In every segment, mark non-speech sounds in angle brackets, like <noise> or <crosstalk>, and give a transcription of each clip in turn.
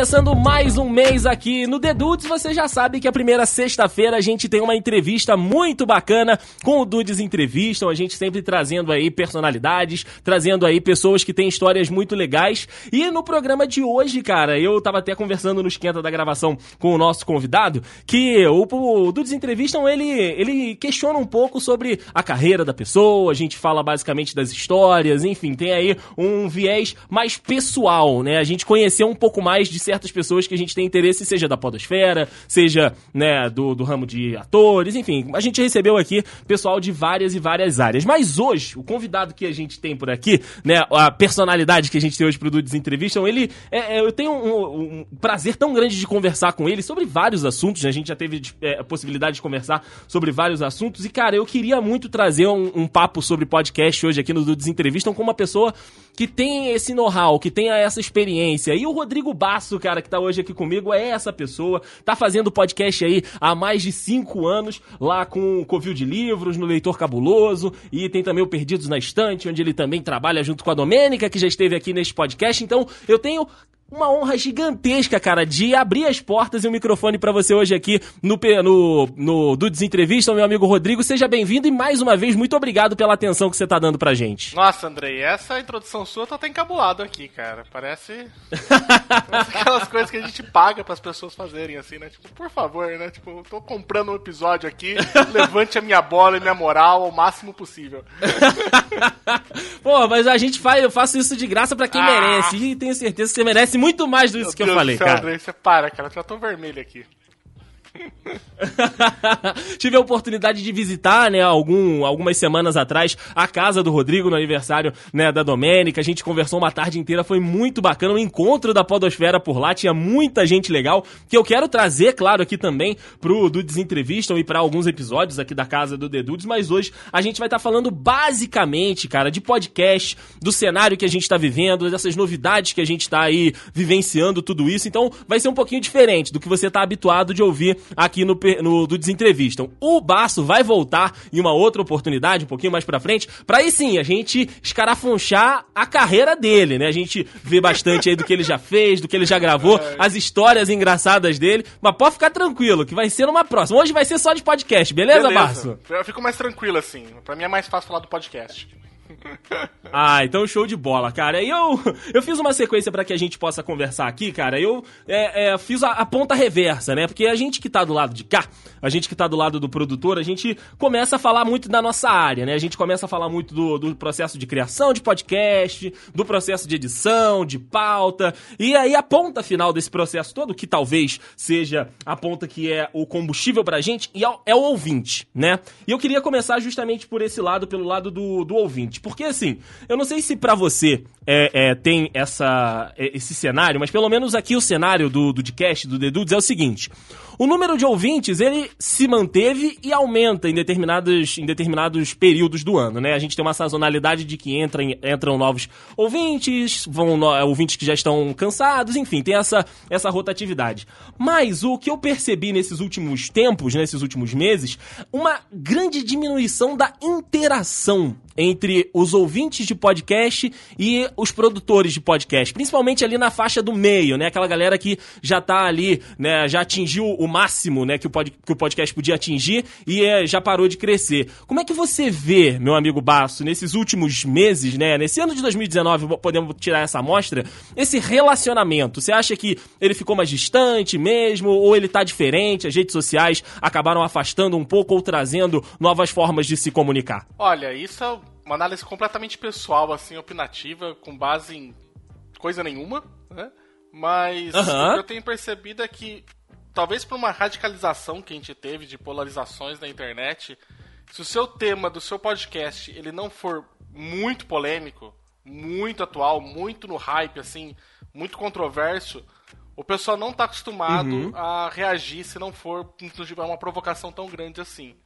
começando mais um mês aqui no The Dudes. Você já sabe que a primeira sexta-feira a gente tem uma entrevista muito bacana com o Dudes Entrevistam. A gente sempre trazendo aí personalidades, trazendo aí pessoas que têm histórias muito legais. E no programa de hoje, cara, eu tava até conversando no esquenta da gravação com o nosso convidado que o, o Dudes Entrevistam ele, ele questiona um pouco sobre a carreira da pessoa. A gente fala basicamente das histórias, enfim, tem aí um viés mais pessoal, né? A gente conhecer um pouco mais de certas pessoas que a gente tem interesse, seja da podosfera, seja, né, do, do ramo de atores, enfim. A gente recebeu aqui pessoal de várias e várias áreas. Mas hoje, o convidado que a gente tem por aqui, né, a personalidade que a gente tem hoje pro Dudes Entrevistam, ele, é, é, eu tenho um, um, prazer tão grande de conversar com ele sobre vários assuntos, né? A gente já teve é, a possibilidade de conversar sobre vários assuntos e, cara, eu queria muito trazer um, um papo sobre podcast hoje aqui no Dudes Entrevistam com uma pessoa que tem esse know-how, que tenha essa experiência. E o Rodrigo Basso, cara, que tá hoje aqui comigo, é essa pessoa. Tá fazendo podcast aí há mais de cinco anos, lá com o Covil de Livros, no Leitor Cabuloso. E tem também o Perdidos na Estante, onde ele também trabalha junto com a Domênica, que já esteve aqui neste podcast. Então, eu tenho uma honra gigantesca, cara, de abrir as portas e o microfone para você hoje aqui no, no, no Dudes Entrevista, meu amigo Rodrigo. Seja bem-vindo e mais uma vez, muito obrigado pela atenção que você tá dando pra gente. Nossa, Andrei, essa introdução sua tá até encabulado aqui, cara. Parece, Parece aquelas <laughs> coisas que a gente paga para as pessoas fazerem, assim, né? Tipo, por favor, né? Tipo, tô comprando um episódio aqui, levante a minha bola e minha moral ao máximo possível. <laughs> Pô, mas a gente faz, eu faço isso de graça para quem ah. merece. E tenho certeza que você merece muito mais do isso que eu falei, céu, cara. Você para, cara. Eu já tô vermelho aqui. <laughs> Tive a oportunidade de visitar, né, algum, algumas semanas atrás, a casa do Rodrigo no aniversário, né, da Domênica. A gente conversou uma tarde inteira, foi muito bacana. O um encontro da Podosfera por lá, tinha muita gente legal, que eu quero trazer, claro, aqui também pro Dudes Entrevistam e para alguns episódios aqui da casa do The Dudes, mas hoje a gente vai estar tá falando basicamente, cara, de podcast, do cenário que a gente tá vivendo, dessas novidades que a gente tá aí vivenciando, tudo isso. Então, vai ser um pouquinho diferente do que você tá habituado de ouvir aqui no, no do Desentrevistam. O Baço vai voltar em uma outra oportunidade, um pouquinho mais pra frente, pra aí sim a gente escarafunchar a carreira dele, né? A gente vê bastante aí do que ele já fez, do que ele já gravou, é. as histórias engraçadas dele. Mas pode ficar tranquilo, que vai ser numa próxima. Hoje vai ser só de podcast, beleza, beleza. Baço? Eu fico mais tranquilo assim. Pra mim é mais fácil falar do podcast. Ah, então show de bola, cara. E eu, eu fiz uma sequência para que a gente possa conversar aqui, cara. Eu é, é, fiz a, a, ponta reversa, né? Porque a gente que tá do lado de cá, a gente que tá do lado do produtor, a gente começa a falar muito da nossa área, né? A gente começa a falar muito do, do processo de criação de podcast, do processo de edição, de pauta. E aí a ponta final desse processo todo, que talvez seja a ponta que é o combustível pra gente, é, o ouvinte, né? E eu queria começar justamente por esse lado, pelo lado do, do ouvinte. Porque assim, eu não sei se para você é, é, tem essa, é, esse cenário, mas pelo menos aqui o cenário do, do podcast, do The Dudes, é o seguinte. O número de ouvintes, ele se manteve e aumenta em determinados, em determinados períodos do ano, né? A gente tem uma sazonalidade de que entram, entram novos ouvintes, vão no, ouvintes que já estão cansados, enfim, tem essa, essa rotatividade. Mas o que eu percebi nesses últimos tempos, nesses últimos meses, uma grande diminuição da interação entre os ouvintes de podcast e os produtores de podcast, principalmente ali na faixa do meio, né? Aquela galera que já tá ali, né, já atingiu o máximo, né, que o, pod, que o podcast podia atingir e é, já parou de crescer. Como é que você vê, meu amigo Basso, nesses últimos meses, né, nesse ano de 2019, podemos tirar essa amostra, esse relacionamento? Você acha que ele ficou mais distante mesmo ou ele tá diferente? As redes sociais acabaram afastando um pouco ou trazendo novas formas de se comunicar? Olha, isso é uma análise completamente pessoal, assim, opinativa, com base em coisa nenhuma, né? Mas uhum. o que eu tenho percebido é que, talvez por uma radicalização que a gente teve de polarizações na internet, se o seu tema do seu podcast ele não for muito polêmico, muito atual, muito no hype, assim, muito controverso, o pessoal não está acostumado uhum. a reagir se não for, inclusive, uma provocação tão grande assim.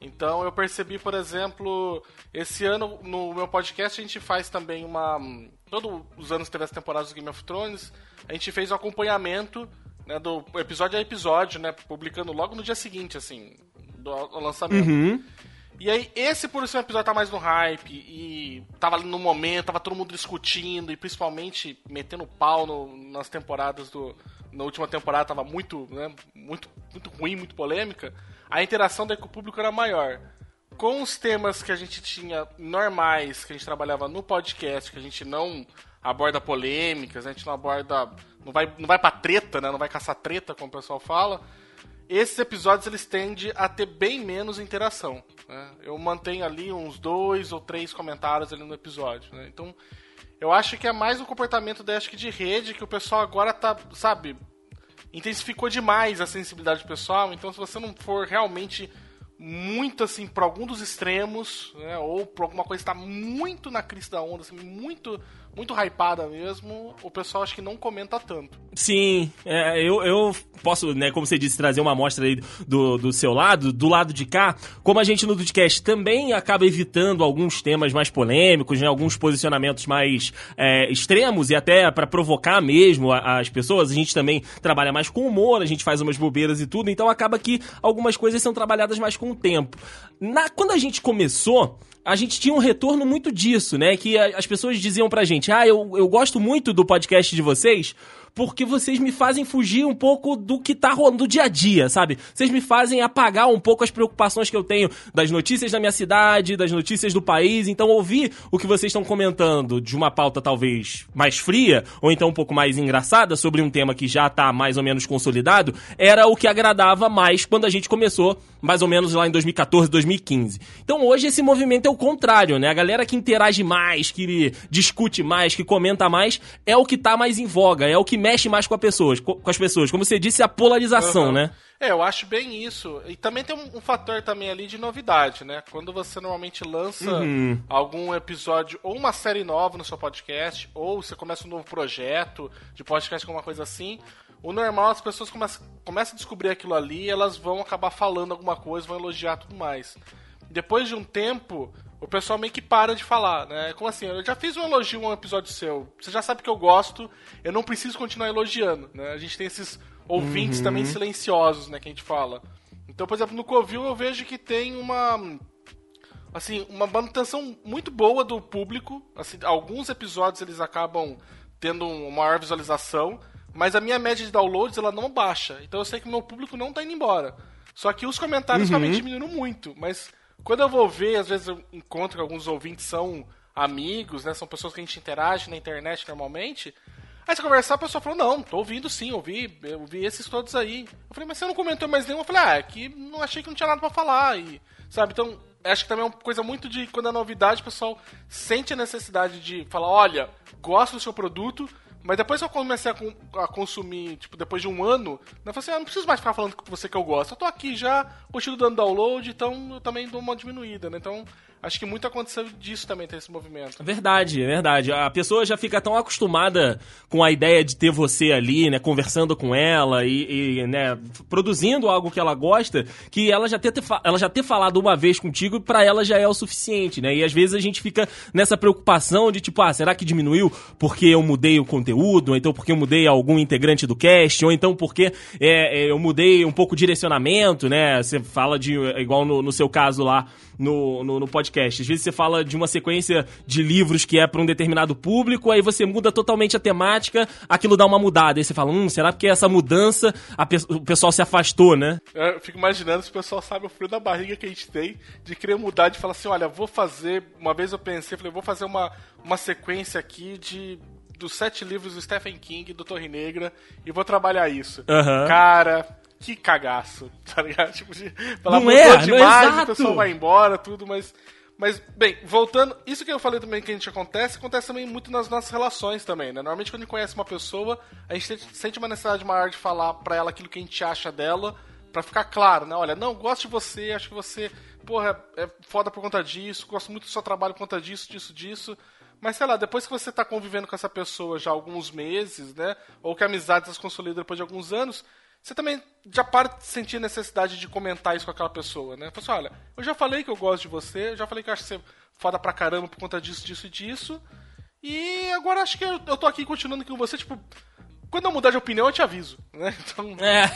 Então eu percebi, por exemplo, esse ano no meu podcast a gente faz também uma. Todos os anos que teve as temporadas do Game of Thrones, a gente fez o acompanhamento né, do episódio a episódio, né? Publicando logo no dia seguinte, assim, do, do lançamento. Uhum. E aí, esse por ser um episódio tá mais no hype e tava ali no momento, tava todo mundo discutindo e principalmente metendo pau no, nas temporadas do. Na última temporada tava muito, né, muito, muito ruim, muito polêmica. A interação daí com o público era maior. Com os temas que a gente tinha normais, que a gente trabalhava no podcast, que a gente não aborda polêmicas, a gente não aborda. não vai, não vai pra treta, né? Não vai caçar treta, como o pessoal fala esses episódios eles tendem a ter bem menos interação. Né? Eu mantenho ali uns dois ou três comentários ali no episódio. Né? Então, eu acho que é mais um comportamento da que de rede que o pessoal agora tá, sabe, intensificou demais a sensibilidade pessoal. Então, se você não for realmente muito assim para algum dos extremos, né, ou por alguma coisa que está muito na crista da onda, assim, muito muito hypada mesmo, o pessoal acho que não comenta tanto. Sim, é, eu, eu posso, né, como você disse, trazer uma amostra aí do, do seu lado, do lado de cá. Como a gente no podcast também acaba evitando alguns temas mais polêmicos, né, alguns posicionamentos mais é, extremos e até para provocar mesmo as pessoas, a gente também trabalha mais com humor, a gente faz umas bobeiras e tudo, então acaba que algumas coisas são trabalhadas mais com o tempo. Na, quando a gente começou, a gente tinha um retorno muito disso, né? Que as pessoas diziam pra gente: ah, eu, eu gosto muito do podcast de vocês, porque vocês me fazem fugir um pouco do que tá rolando do dia a dia, sabe? Vocês me fazem apagar um pouco as preocupações que eu tenho das notícias da minha cidade, das notícias do país. Então, ouvir o que vocês estão comentando de uma pauta talvez mais fria, ou então um pouco mais engraçada, sobre um tema que já tá mais ou menos consolidado, era o que agradava mais quando a gente começou, mais ou menos lá em 2014, 2015. Então, hoje esse movimento é o contrário, né? A galera que interage mais, que discute mais, que comenta mais, é o que tá mais em voga, é o que mexe mais com, pessoas, com as pessoas. Como você disse, a polarização, uhum. né? É, eu acho bem isso. E também tem um, um, fator também ali de novidade, né? Quando você normalmente lança uhum. algum episódio ou uma série nova no seu podcast, ou você começa um novo projeto de podcast com uma coisa assim, o normal as pessoas começam, começam a descobrir aquilo ali e elas vão acabar falando alguma coisa, vão elogiar tudo mais. Depois de um tempo, o pessoal meio que para de falar, né? Como assim? Eu já fiz um elogio a um episódio seu, você já sabe que eu gosto, eu não preciso continuar elogiando, né? A gente tem esses ouvintes uhum. também silenciosos, né, que a gente fala. Então, por exemplo, no Covil eu vejo que tem uma assim, uma manutenção muito boa do público, assim, alguns episódios eles acabam tendo uma maior visualização, mas a minha média de downloads ela não baixa. Então eu sei que o meu público não tá indo embora. Só que os comentários uhum. realmente diminuíram muito, mas quando eu vou ver, às vezes eu encontro que alguns ouvintes são amigos, né? São pessoas que a gente interage na internet normalmente. Aí você conversar, a pessoa falou, não, tô ouvindo sim, ouvi, eu ouvi esses todos aí. Eu falei, mas você não comentou mais nenhum? Eu falei, ah, é que não achei que não tinha nada para falar. E, sabe, então, acho que também é uma coisa muito de quando é novidade, o pessoal sente a necessidade de falar, olha, gosto do seu produto, mas depois que eu comecei a, consumir, tipo, depois de um ano, eu falei assim, ah, não preciso mais ficar falando com você que eu gosto. Eu tô aqui já, continuo dando download, então eu também dou uma diminuída, né? Então, acho que muito aconteceu disso também, ter esse movimento. Verdade, é verdade. A pessoa já fica tão acostumada com a ideia de ter você ali, né, conversando com ela e, e né, produzindo algo que ela gosta, que ela já ter, ela já ter falado uma vez contigo, para ela já é o suficiente, né? E às vezes a gente fica nessa preocupação de tipo, ah, será que diminuiu porque eu mudei o conteúdo, ou então porque eu mudei algum integrante do cast, ou então porque é, é eu mudei um pouco o direcionamento, né? Você fala de, igual no, no seu caso lá, no, no, no, podcast. Às vezes você fala de uma sequência de livros que é para um determinado público, aí você muda totalmente a temática, aquilo dá uma mudada. Aí você fala, hum, será porque essa mudança pe o pessoal se afastou, né? É, eu fico imaginando se o pessoal sabe o frio da barriga que a gente tem de querer mudar, de falar assim, olha, vou fazer. Uma vez eu pensei, falei, vou fazer uma, uma sequência aqui de dos sete livros do Stephen King, do Torre Negra, e vou trabalhar isso. Uhum. Cara, que cagaço, <laughs> tá ligado? Tipo, de, falar, não é, demais, não é o pessoal vai embora, tudo, mas. Mas, bem, voltando, isso que eu falei também que a gente acontece, acontece também muito nas nossas relações também, né? Normalmente quando a gente conhece uma pessoa, a gente sente uma necessidade maior de falar pra ela aquilo que a gente acha dela, pra ficar claro, né? Olha, não, gosto de você, acho que você, porra, é foda por conta disso, gosto muito do seu trabalho por conta disso, disso, disso. Mas sei lá, depois que você tá convivendo com essa pessoa já há alguns meses, né? Ou que a amizade se consolida depois de alguns anos, você também já para de sentir a necessidade de comentar isso com aquela pessoa, né? Fala assim, olha, eu já falei que eu gosto de você, eu já falei que eu acho que você foda pra caramba por conta disso, disso e disso. E agora acho que eu, eu tô aqui continuando com você, tipo, quando eu mudar de opinião, eu te aviso, né? <laughs> Então, é.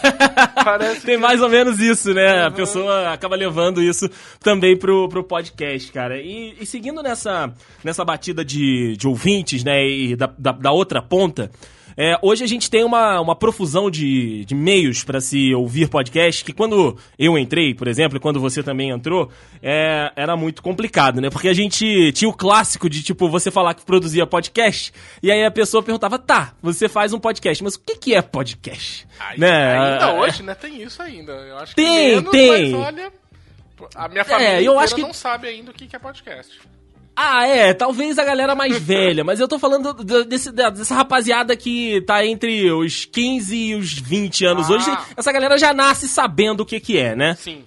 Tem que... mais ou menos isso, né? Uhum. A pessoa acaba levando isso também pro, pro podcast, cara. E, e seguindo nessa, nessa batida de, de ouvintes, né? E da, da, da outra ponta, é, hoje a gente tem uma, uma profusão de, de meios para se ouvir podcast, que quando eu entrei, por exemplo, e quando você também entrou, é, era muito complicado, né? Porque a gente tinha o clássico de, tipo, você falar que produzia podcast, e aí a pessoa perguntava, tá, você faz um podcast, mas o que, que é podcast? Ai, né? Ainda é, hoje, né? Tem isso ainda. Eu acho tem, que menos, tem. mas olha... A minha família é, eu acho que... não sabe ainda o que é podcast. Ah, é, talvez a galera mais <laughs> velha, mas eu tô falando desse, dessa rapaziada que tá entre os 15 e os 20 anos. Ah. Hoje, essa galera já nasce sabendo o que que é, né? Sim.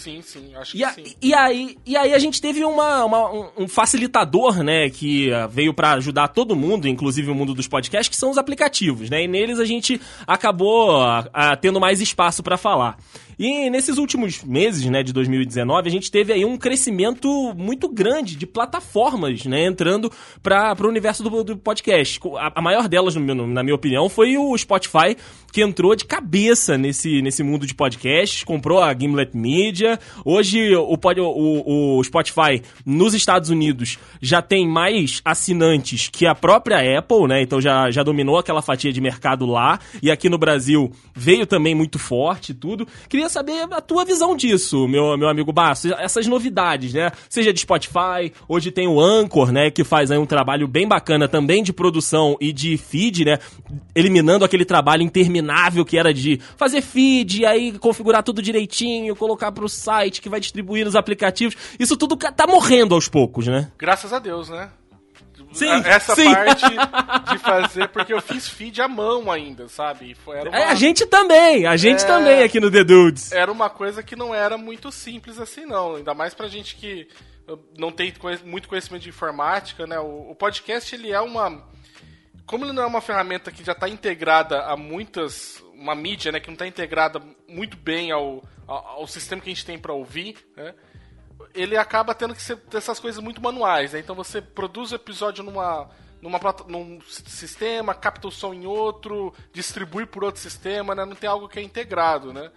Sim, sim, acho e que a, sim. E aí, e aí a gente teve uma, uma um facilitador, né, que uh, veio para ajudar todo mundo, inclusive o mundo dos podcasts, que são os aplicativos, né? E neles a gente acabou uh, uh, tendo mais espaço para falar. E nesses últimos meses, né, de 2019, a gente teve aí um crescimento muito grande de plataformas, né, entrando para o universo do, do podcast. A, a, maior delas, na minha opinião, foi o Spotify, que entrou de cabeça nesse, nesse mundo de podcasts, comprou a Gimlet Media. Hoje, o, o, o Spotify nos Estados Unidos já tem mais assinantes que a própria Apple, né, então já, já dominou aquela fatia de mercado lá. E aqui no Brasil veio também muito forte tudo. Queria saber a tua visão disso, meu, meu amigo Basso. Essas novidades, né? Seja de Spotify, hoje tem o Anchor, né? Que faz aí um trabalho bem bacana também de produção e de feed, né? Eliminando aquele trabalho interminável que era de fazer feed, aí configurar tudo direitinho, colocar pro site que vai distribuir nos aplicativos. Isso tudo tá morrendo aos poucos, né? Graças a Deus, né? Sim, essa sim. parte <laughs> de fazer, porque eu fiz feed à mão ainda, sabe? Foi, uma... é, a gente também, a gente é... também aqui no The Dudes. Era uma coisa que não era muito simples assim, não. Ainda mais pra gente que não tem muito conhecimento de informática, né? O, o podcast, ele é uma... Como ele não é uma ferramenta que já está integrada a muitas... Uma mídia, né? Que não está integrada muito bem ao, ao, ao sistema que a gente tem para ouvir, né? Ele acaba tendo que ser essas coisas muito manuais. Né? Então você produz o episódio numa, numa num sistema, capta o som em outro, distribui por outro sistema, né? Não tem algo que é integrado, né?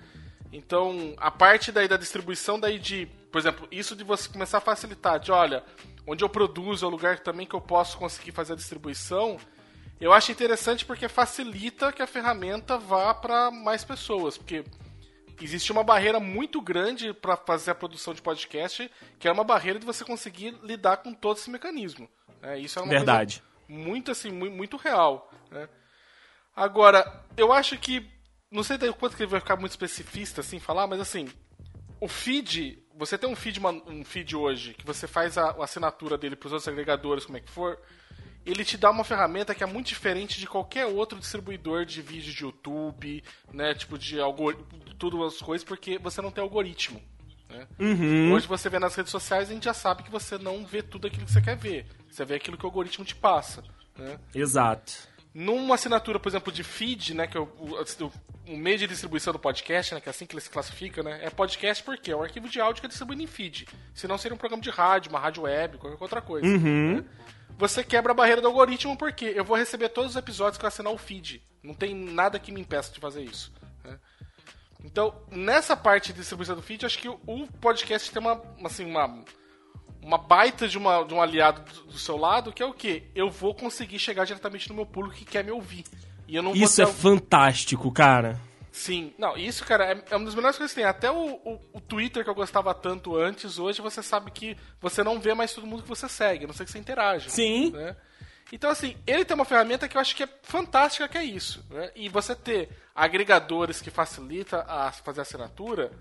Então, a parte daí da distribuição daí de, por exemplo, isso de você começar a facilitar, de olha, onde eu produzo é o lugar também que eu posso conseguir fazer a distribuição, eu acho interessante porque facilita que a ferramenta vá para mais pessoas, porque existe uma barreira muito grande para fazer a produção de podcast, que é uma barreira de você conseguir lidar com todo esse mecanismo. É, isso é uma Verdade. muito assim, muito, real. Né? Agora, eu acho que não sei o quanto que ele vai ficar muito especificista assim falar, mas assim, o feed, você tem um feed, um feed hoje que você faz a, a assinatura dele para os outros agregadores, como é que for ele te dá uma ferramenta que é muito diferente de qualquer outro distribuidor de vídeo de YouTube, né? Tipo, de tudo as coisas, porque você não tem algoritmo. Né? Uhum. Hoje você vê nas redes sociais, a gente já sabe que você não vê tudo aquilo que você quer ver. Você vê aquilo que o algoritmo te passa. Né? Exato. Numa assinatura, por exemplo, de feed, né, que é o, o, o, meio de distribuição do podcast, né, que é assim que ele se classifica, né, é podcast porque é um arquivo de áudio que é distribuído em feed. Senão seria um programa de rádio, uma rádio web, qualquer outra coisa. Uhum. Né? Você quebra a barreira do algoritmo porque eu vou receber todos os episódios que eu assinar o feed. Não tem nada que me impeça de fazer isso. Né? Então, nessa parte de distribuição do feed, acho que o podcast tem uma, assim, uma, uma baita de, uma, de um aliado do, seu lado, que é o quê? Eu vou conseguir chegar diretamente no meu público que quer me ouvir. E eu não Isso é fantástico, cara. Sim, não, isso, cara, é, é uma das melhores coisas que tem. Até o, o, o, Twitter que eu gostava tanto antes, hoje você sabe que você não vê mais todo mundo que você segue, a não sei que você interage. Sim. Né? Então, assim, ele tem uma ferramenta que eu acho que é fantástica, que é isso. Né? E você ter agregadores que facilita a fazer assinatura,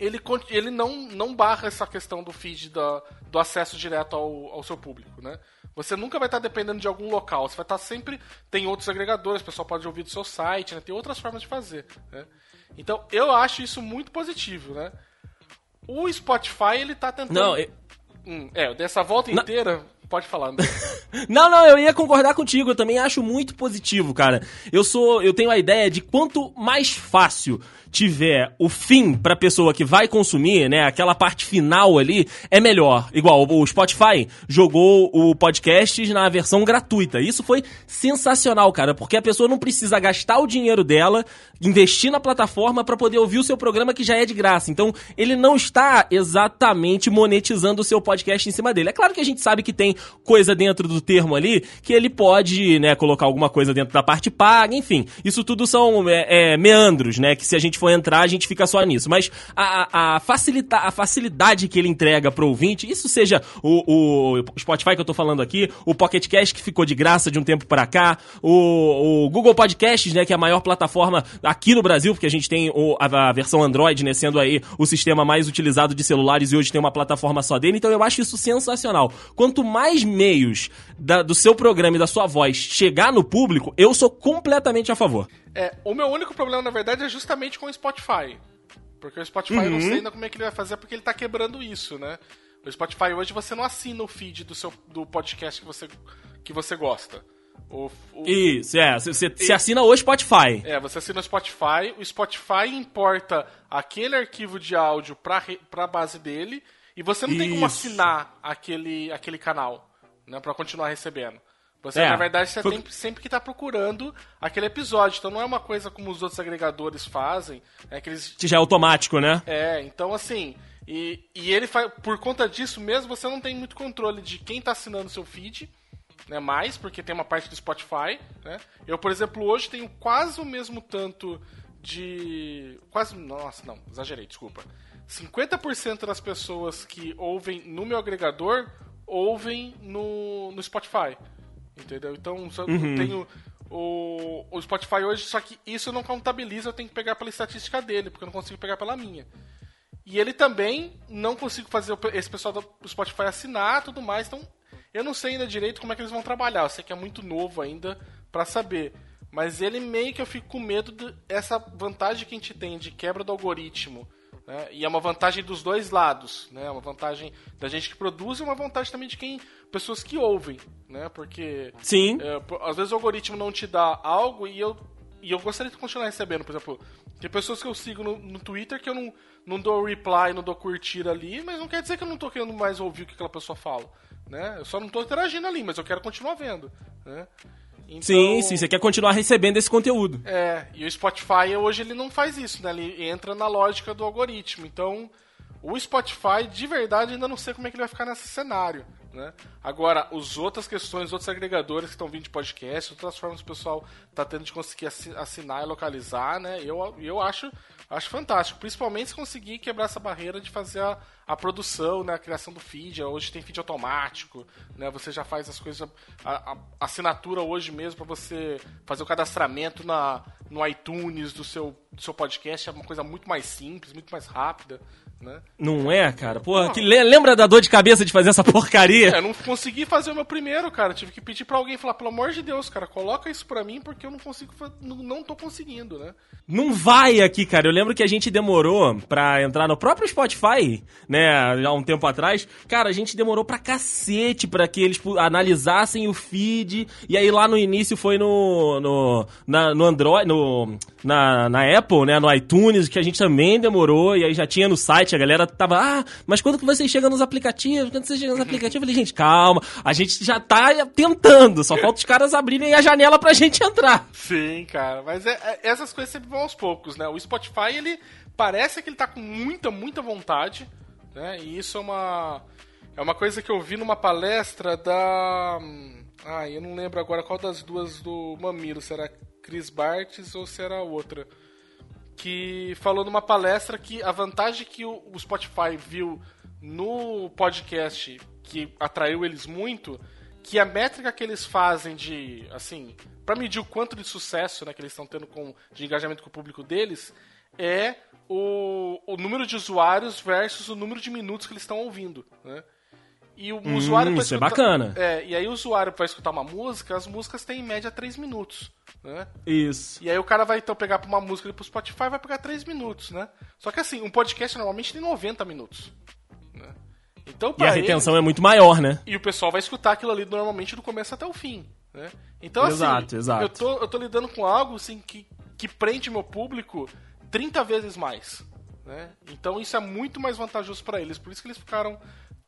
ele, ele não, não barra essa questão do feed da, do acesso direto ao, ao seu público, né? Você nunca vai estar dependendo de algum local. Você vai estar sempre. Tem outros agregadores, o pessoal pode ouvir do seu site, né? Tem outras formas de fazer. Né? Então, eu acho isso muito positivo, né? O Spotify, ele tá tentando. Não, eu... hum, é, dessa volta inteira. Pode falar. Né? <laughs> não, não, eu ia concordar contigo. Eu também acho muito positivo, cara. Eu sou, eu tenho a ideia de quanto mais fácil tiver o fim pra pessoa que vai consumir, né, aquela parte final ali, é melhor. Igual o Spotify jogou o podcast na versão gratuita. Isso foi sensacional, cara, porque a pessoa não precisa gastar o dinheiro dela, investir na plataforma para poder ouvir o seu programa que já é de graça. Então, ele não está exatamente monetizando o seu podcast em cima dele. É claro que a gente sabe que tem coisa dentro do termo ali que ele pode, né, colocar alguma coisa dentro da parte paga, enfim. Isso tudo são é, é, meandros, né, que se a gente for for entrar, a gente fica só nisso. Mas a, a, facilita, a facilidade que ele entrega pro ouvinte, isso seja o, o Spotify que eu tô falando aqui, o Pocket Cast que ficou de graça de um tempo para cá, o, o, Google Podcasts, né, que é a maior plataforma aqui no Brasil, porque a gente tem o, a, a, versão Android, né, sendo aí o sistema mais utilizado de celulares e hoje tem uma plataforma só dele, então eu acho isso sensacional. Quanto mais meios da, do seu programa e da sua voz chegar no público, eu sou completamente a favor. É, o meu único problema, na verdade, é justamente com o Spotify. Porque o Spotify uhum. eu não uhum. sei ainda como é que ele vai fazer, porque ele tá quebrando isso, né? O Spotify hoje você não assina o feed do, seu, do podcast que você, que você gosta. O, o... Isso, é. Você, você assina o Spotify. É, você assina o Spotify. O Spotify importa aquele arquivo de áudio pra, pra base dele. E você não Isso. tem como assinar aquele, aquele canal, né? Pra continuar recebendo. Você, é, na verdade, você tem sempre que estar tá procurando aquele episódio. Então não é uma coisa como os outros agregadores fazem. É que eles... já é automático, né? É, então assim. E, e ele faz. Por conta disso mesmo, você não tem muito controle de quem está assinando seu feed. Né, mais, porque tem uma parte do Spotify. Né? Eu, por exemplo, hoje tenho quase o mesmo tanto de. Quase. Nossa, não, exagerei, desculpa. 50% das pessoas que ouvem no meu agregador ouvem no, no Spotify. Entendeu? Então, uhum. eu tenho o, o Spotify hoje, só que isso não contabiliza, eu tenho que pegar pela estatística dele, porque eu não consigo pegar pela minha. E ele também não consigo fazer esse pessoal do Spotify assinar tudo mais, então eu não sei ainda direito como é que eles vão trabalhar. Eu sei que é muito novo ainda para saber. Mas ele meio que eu fico com medo dessa vantagem que a gente tem de quebra do algoritmo né? E é uma vantagem dos dois lados, né? Uma vantagem da gente que produz e uma vantagem também de quem pessoas que ouvem, né? Porque sim, é, às vezes o algoritmo não te dá algo e eu e eu gostaria de continuar recebendo, por exemplo, tem pessoas que eu sigo no, no Twitter que eu não, não dou reply, não dou curtir ali, mas não quer dizer que eu não tô querendo mais ouvir o que aquela pessoa fala, né? Eu só não tô interagindo ali, mas eu quero continuar vendo, né? Então, sim, sim, você quer continuar recebendo esse conteúdo. É, e o Spotify hoje ele não faz isso, né? Ele entra na lógica do algoritmo. Então, o Spotify, de verdade, ainda não sei como é que ele vai ficar nesse cenário. Né? Agora, as outras questões, outros agregadores que estão vindo de podcast, outras formas que o pessoal está tendo de conseguir assinar e localizar, né? Eu, eu acho, acho fantástico. Principalmente se conseguir quebrar essa barreira de fazer a, a produção, né, a criação do feed. Hoje tem feed automático, né, você já faz as coisas. A, a assinatura hoje mesmo para você fazer o cadastramento na, no iTunes do seu, do seu podcast é uma coisa muito mais simples, muito mais rápida. Né? Não é, cara? Porra, que lembra da dor de cabeça de fazer essa porcaria? É, eu não consegui fazer o meu primeiro, cara. Tive que pedir para alguém falar, pelo amor de Deus, cara, coloca isso pra mim porque eu não consigo, não, não tô conseguindo, né? Não vai aqui, cara. Eu lembro que a gente demorou pra entrar no próprio Spotify, né, há um tempo atrás. Cara, a gente demorou pra cacete pra que eles analisassem o feed. E aí lá no início foi no, no, na, no Android, no, na, na Apple, né, no iTunes, que a gente também demorou. E aí já tinha no site a galera tava, ah, mas quando que você chega nos aplicativos? Quando você chega nos aplicativos? Eu falei, gente, calma, a gente já tá tentando, só falta os caras abrirem a janela pra gente entrar. Sim, cara, mas é, é, essas coisas sempre vão aos poucos, né? O Spotify, ele parece que ele tá com muita, muita vontade, né? E isso é uma, é uma coisa que eu vi numa palestra da... Ah, eu não lembro agora qual das duas do Mamiro, será Chris Bartes ou será outra que falou numa palestra que a vantagem que o, Spotify viu no podcast que atraiu eles muito, que a métrica que eles fazem de, assim, para medir o quanto de sucesso né, que eles estão tendo com, de engajamento com o público deles, é o, o número de usuários versus o número de minutos que eles estão ouvindo, né? E o hum, usuário Isso é escutar, é bacana. É, e aí o usuário para escutar uma música, as músicas têm em média 3 minutos, né? Isso. E aí o cara vai então pegar uma música pro Spotify vai pegar 3 minutos, né? Só que assim, um podcast normalmente tem 90 minutos. Né? Então, e a retenção eles, é muito maior, né? E o pessoal vai escutar aquilo ali normalmente do começo até o fim. Né? Então, assim, exato, exato. Eu, tô, eu tô lidando com algo assim, que, que prende meu público 30 vezes mais. Né? Então isso é muito mais vantajoso para eles. Por isso que eles ficaram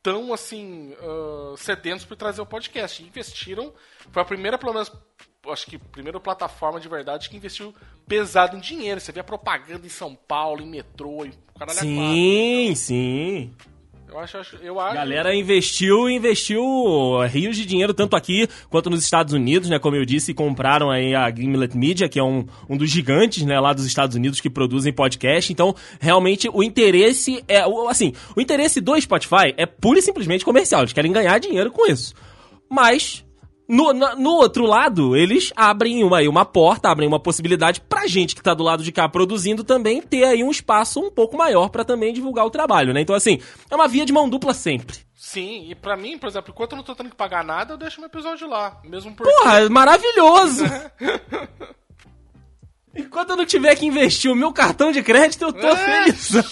tão assim uh, sedentos por trazer o podcast. Investiram. Foi a primeira, pelo menos, acho que a primeira plataforma de verdade que investiu pesado em dinheiro. Você vê a propaganda em São Paulo, em metrô, em caralho Sim, quatro, então. sim. Eu acho, eu acho. Galera investiu, investiu rios de dinheiro, tanto aqui quanto nos Estados Unidos, né? Como eu disse, compraram aí a Gimlet Media, que é um, um dos gigantes, né, lá dos Estados Unidos que produzem podcast. Então, realmente, o interesse é. Assim, o interesse do Spotify é pura e simplesmente comercial. Eles querem ganhar dinheiro com isso. Mas no, no, outro lado, eles abrem uma, uma porta, abrem uma possibilidade pra gente que tá do lado de cá produzindo também ter aí um espaço um pouco maior para também divulgar o trabalho, né? Então, assim, é uma via de mão dupla sempre. Sim, e pra mim, por exemplo, enquanto eu não tô tendo que pagar nada, eu deixo meu episódio lá. Mesmo por. Porra, é maravilhoso! <laughs> enquanto eu não tiver que investir o meu cartão de crédito, eu tô é. felizão.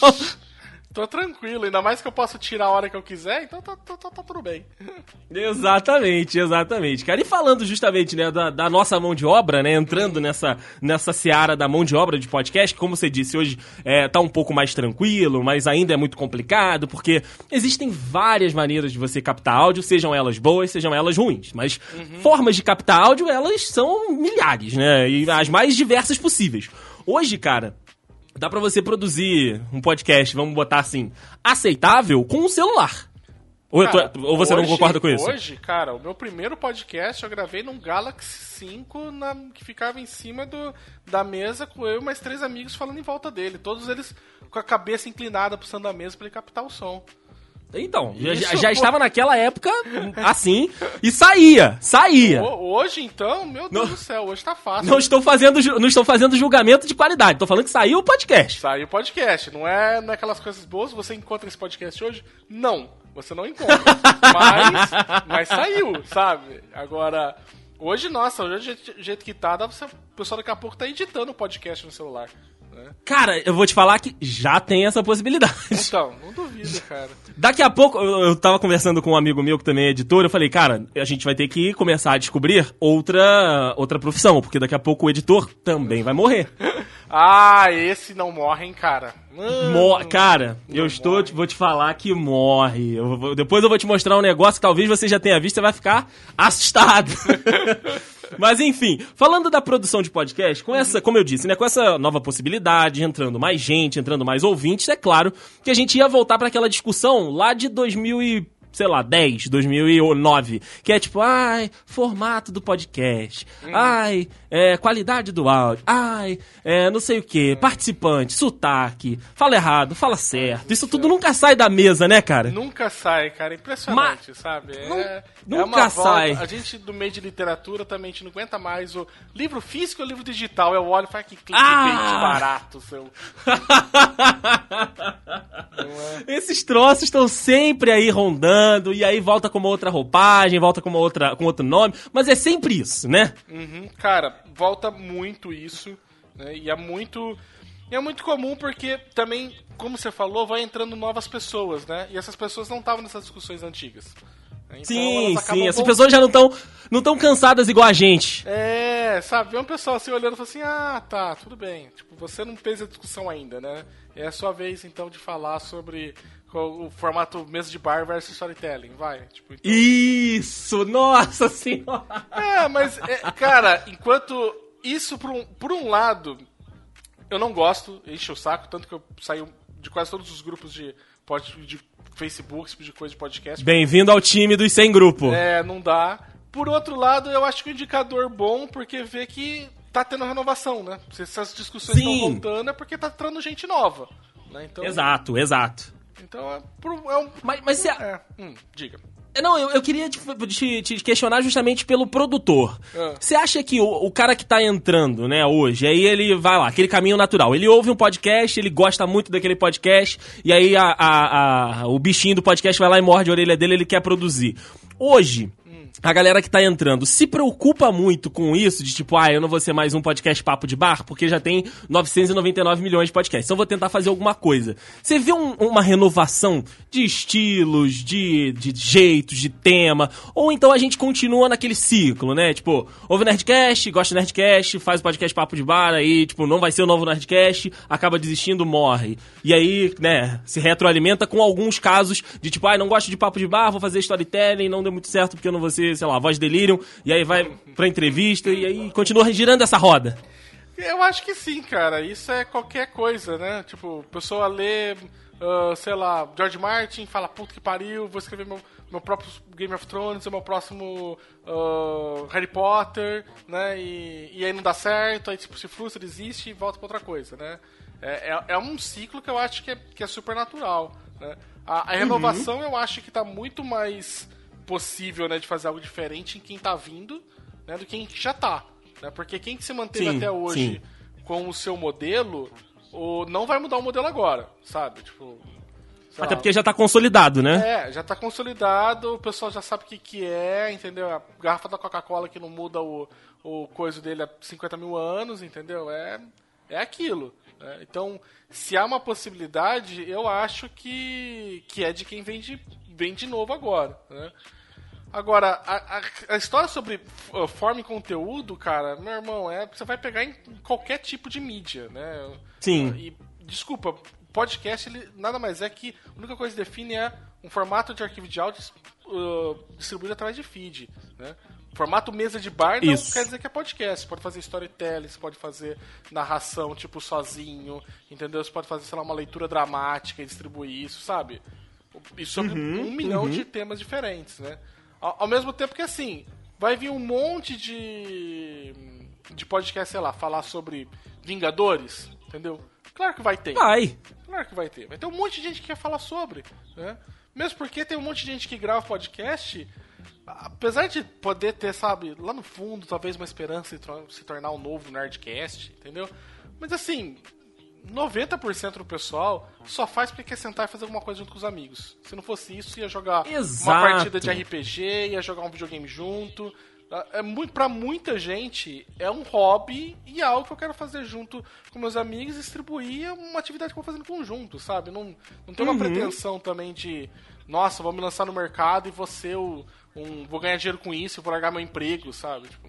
Tô tranquilo, ainda mais que eu posso tirar a hora que eu quiser, então tá, tá, tá, tá tudo bem. <laughs> exatamente, exatamente. Cara, e falando justamente, né, da, da, nossa mão de obra, né, entrando nessa, nessa seara da mão de obra de podcast, como você disse, hoje é, tá um pouco mais tranquilo, mas ainda é muito complicado, porque existem várias maneiras de você captar áudio, sejam elas boas, sejam elas ruins, mas uhum. formas de captar áudio, elas são milhares, né, e as mais diversas possíveis. Hoje, cara, dá para você produzir um podcast, vamos botar assim, aceitável com um celular. Ou, cara, tô, ou você hoje, não concorda com isso? Hoje, cara, o meu primeiro podcast eu gravei num Galaxy 5 na, que ficava em cima do, da mesa com eu e mais três amigos falando em volta dele. Todos eles com a cabeça inclinada pro da mesa para ele captar o som. Então, Isso, já, já estava naquela época assim e saía, saía. Hoje então, meu Deus não, do céu, hoje tá fácil. Não estou fazendo, não estou fazendo julgamento de qualidade, estou falando que saiu o podcast. Saiu o podcast, não é naquelas coisas boas, você encontra esse podcast hoje? Não, você não encontra. <laughs> mas, mas saiu, sabe? Agora, hoje, nossa, hoje o jeito que tá, dá você, o pessoal daqui a pouco tá editando o podcast no celular. Né? Cara, eu vou te falar que já tem essa possibilidade. Então, não duvido, cara. Daqui a pouco, eu, eu tava conversando com um amigo meu que também é editor, eu falei, cara, a gente vai ter que começar a descobrir outra, outra profissão, porque daqui a pouco o editor também vai morrer. <laughs> ah, esse não morre, hein, cara. Mo cara, eu estou, morre. vou te falar que morre. Eu vou, depois eu vou te mostrar um negócio que talvez você já tenha visto, você vai ficar assustado. <laughs> Mas enfim, falando da produção de podcast, com essa, como eu disse, né, com essa nova possibilidade, entrando mais gente, entrando mais ouvintes, é claro que a gente ia voltar para aquela discussão lá de 2000 e sei lá, 10, 2009, que é tipo, ai, formato do podcast, hum. ai, é, qualidade do áudio, ai, é, não sei o que, hum. participante, sotaque, fala errado, fala certo. Isso tudo nunca sai da mesa, né, cara? Nunca sai, cara, impressionante, Mas, sabe? É, nunca é sai. Volta. A gente do meio de literatura também a gente não aguenta mais o livro físico ou livro digital. Eu olho e falo que clickbait ah! barato, seu. <laughs> é? Esses troços estão sempre aí rondando e aí volta com uma outra roupagem, volta com uma outra com outro nome, mas é sempre isso, né? Uhum, cara, volta muito isso, né? E é muito é muito comum porque também, como você falou, vai entrando novas pessoas, né? E essas pessoas não estavam nessas discussões antigas. Então, sim, sim. Essas pessoas já não estão não tão cansadas igual a gente. É, sabe? Vê um pessoal assim olhando e fala assim: ah, tá, tudo bem. Tipo, você não fez a discussão ainda, né? É a sua vez então de falar sobre o formato mesa de bar versus storytelling, vai. Tipo, então... Isso! Nossa senhora! É, mas, é, cara, enquanto isso, por um, por um lado, eu não gosto, enche o saco, tanto que eu saí de quase todos os grupos de, de Facebook, tipo de coisa de podcast. Bem-vindo ao time dos 100 grupos. É, não dá. Por outro lado, eu acho que o um indicador bom, porque vê que tá tendo renovação, né? Se essas discussões estão voltando, é porque tá entrando gente nova. Né? Então, exato, exato. Então é, é um. Mas, mas você. É, hum, diga. É, não, eu, eu queria te, te, te, questionar justamente pelo produtor. Ah. Você acha que o, o, cara que tá entrando, né, hoje, aí ele vai lá, aquele caminho natural. Ele ouve um podcast, ele gosta muito daquele podcast, e aí a, a, a, o bichinho do podcast vai lá e morde a orelha dele, ele quer produzir. Hoje. A galera que tá entrando se preocupa muito com isso, de tipo, ah, eu não vou ser mais um podcast papo de bar, porque já tem 999 milhões de podcasts, então vou tentar fazer alguma coisa. Você vê um, uma renovação de estilos, de, de jeitos, de tema, ou então a gente continua naquele ciclo, né? Tipo, ouve Nerdcast, gosta de Nerdcast, faz o podcast papo de bar, aí, tipo, não vai ser o novo Nerdcast, acaba desistindo, morre. E aí, né, se retroalimenta com alguns casos de tipo, ah, não gosto de papo de bar, vou fazer storytelling, não deu muito certo porque eu não vou ser sei lá, voz delirium, e aí vai pra entrevista e aí continua girando essa roda. Eu acho que sim, cara. Isso é qualquer coisa, né? Tipo, pessoa lê, uh, sei lá, George Martin, fala, puta que pariu, vou escrever meu, meu próprio Game of Thrones, meu próximo uh, Harry Potter, né? E, e aí não dá certo, aí tipo, se frustra, desiste e volta pra outra coisa, né? É, é, é um ciclo que eu acho que é, que é super natural, né? A, a renovação uhum. eu acho que tá muito mais possível, né, de fazer algo diferente em quem tá vindo, né, do que em quem já tá. Né? Porque quem se manteve sim, até hoje sim. com o seu modelo, o, não vai mudar o modelo agora, sabe? Tipo. Até lá, porque já tá consolidado, né? É, já tá consolidado, o pessoal já sabe o que, que é, entendeu? A garrafa da Coca-Cola que não muda o, o coisa dele há 50 mil anos, entendeu? É, é aquilo. Né? Então, se há uma possibilidade, eu acho que, que é de quem vem de, vem de novo agora. Né? Agora, a, a, a, história sobre uh, forma e conteúdo, cara, meu irmão, é você vai pegar em qualquer tipo de mídia, né? Sim. E, desculpa, podcast ele nada mais é que a única coisa que define é um formato de arquivo de áudio uh, distribuído através de feed, né? Formato mesa de bar não Isso. quer dizer que é podcast. Você pode fazer storytelling, você pode fazer narração, tipo, sozinho, entendeu? Você pode fazer, sei lá, uma leitura dramática e distribuir isso, sabe? E sobre uhum, um milhão uhum. de temas diferentes, né? Ao, ao, mesmo tempo que, assim, vai vir um monte de, de podcast, sei lá, falar sobre Vingadores, entendeu? Claro que vai ter. Vai. Claro que vai ter. Vai ter um monte de gente que quer falar sobre, né? Mesmo porque tem um monte de gente que grava podcast, apesar de poder ter, sabe, lá no fundo, talvez uma esperança de se tornar um novo Nerdcast, entendeu? Mas assim, 90% do pessoal só faz porque quer sentar e fazer alguma coisa junto com os amigos. Se não fosse isso, ia jogar Exato. uma partida de RPG, ia jogar um videogame junto. É muito para muita gente é um hobby e algo que eu quero fazer junto com meus amigos, distribuir uma atividade que eu vou fazer em conjunto, sabe? Não, não tem uma uhum. pretensão também de, nossa, vou me lançar no mercado e vou ser o, um, vou ganhar dinheiro com isso, vou largar meu emprego, sabe? Tipo,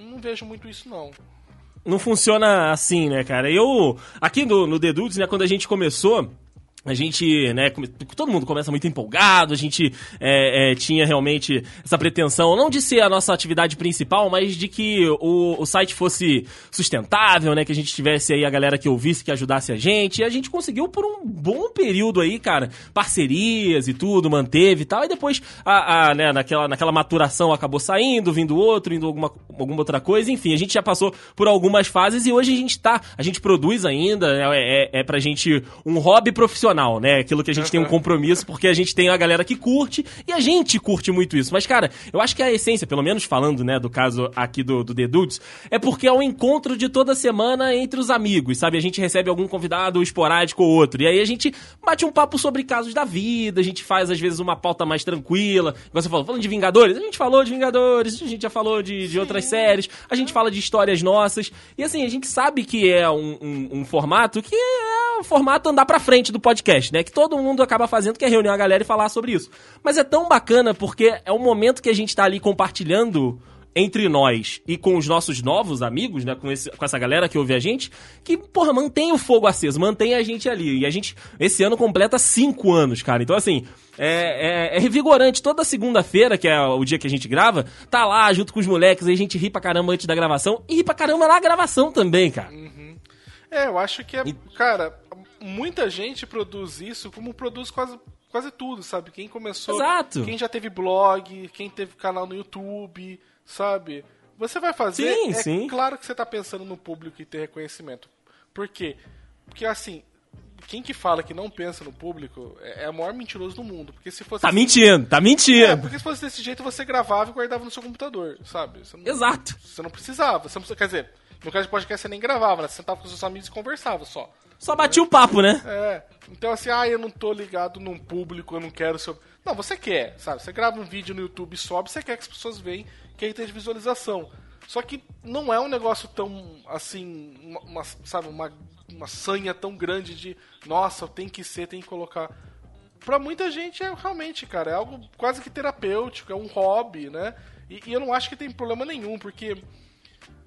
não vejo muito isso não não funciona assim, né, cara? Eu, aqui no, no The Dudes, né, quando a gente começou, a gente, né, todo mundo começa muito empolgado, a gente é, é, tinha realmente essa pretensão, não de ser a nossa atividade principal, mas de que o, o site fosse sustentável, né, que a gente tivesse aí a galera que ouvisse, que ajudasse a gente, e a gente conseguiu por um bom período aí, cara, parcerias e tudo, manteve e tal, e depois, a, a, né, naquela, naquela maturação acabou saindo, vindo outro, indo alguma, alguma outra coisa, enfim, a gente já passou por algumas fases e hoje a gente tá, a gente produz ainda, né, é, é, é pra gente um hobby profissional profissional, né? Aquilo que a gente tem um <laughs> compromisso, porque a gente tem a galera que curte e a gente curte muito isso. Mas, cara, eu acho que a essência, pelo menos falando, né, do caso aqui do, do The Dudes, é porque é um encontro de toda semana entre os amigos, sabe? A gente recebe algum convidado esporádico ou outro. E aí a gente bate um papo sobre casos da vida, a gente faz, às vezes, uma pauta mais tranquila. Você falou, falando de Vingadores, a gente falou de Vingadores, a gente já falou de, de outras séries, a gente fala de histórias nossas. E assim, a gente sabe que é um, um, um formato que é o formato andar pra frente do podcast podcast, né? Que todo mundo acaba fazendo, que é reunir a galera e falar sobre isso. Mas é tão bacana porque é um momento que a gente tá ali compartilhando entre nós e com os nossos novos amigos, né, com, esse, com essa galera que ouve a gente, que, porra, mantém o fogo aceso, mantém a gente ali. E a gente, esse ano, completa cinco anos, cara. Então, assim, é, é, é revigorante. Toda segunda-feira, que é o dia que a gente grava, tá lá junto com os moleques, aí a gente ri pra caramba antes da gravação e ri pra caramba na gravação também, cara. Uhum. É, eu acho que é. E... Cara, muita gente produz isso como produz quase, quase tudo, sabe? Quem começou. Exato. Quem já teve blog, quem teve canal no YouTube, sabe? Você vai fazer. Sim, é sim. claro que você tá pensando no público e ter reconhecimento. Por quê? Porque assim, quem que fala que não pensa no público é, é o maior mentiroso do mundo. Porque se fosse. Tá assim, mentindo, tá mentindo. É, porque se fosse desse jeito, você gravava e guardava no seu computador, sabe? Não, Exato. Você não precisava. Você não, quer dizer, No caso de podcast você nem gravava, né? Você sentava com seus amigos e conversava só. Só batia o papo, né? É. Então assim, ah, eu não tô ligado num público, eu não quero seu. Não, você quer, sabe? Você grava um vídeo no YouTube e sobe, você quer que as pessoas vejam que aí tem de visualização. Só que não é um negócio tão assim, uma, uma, sabe, uma, uma sanha tão grande de nossa, tem que ser, tem que colocar. Pra muita gente é realmente, cara, é algo quase que terapêutico, é um hobby, né? E, e eu não acho que tem problema nenhum, porque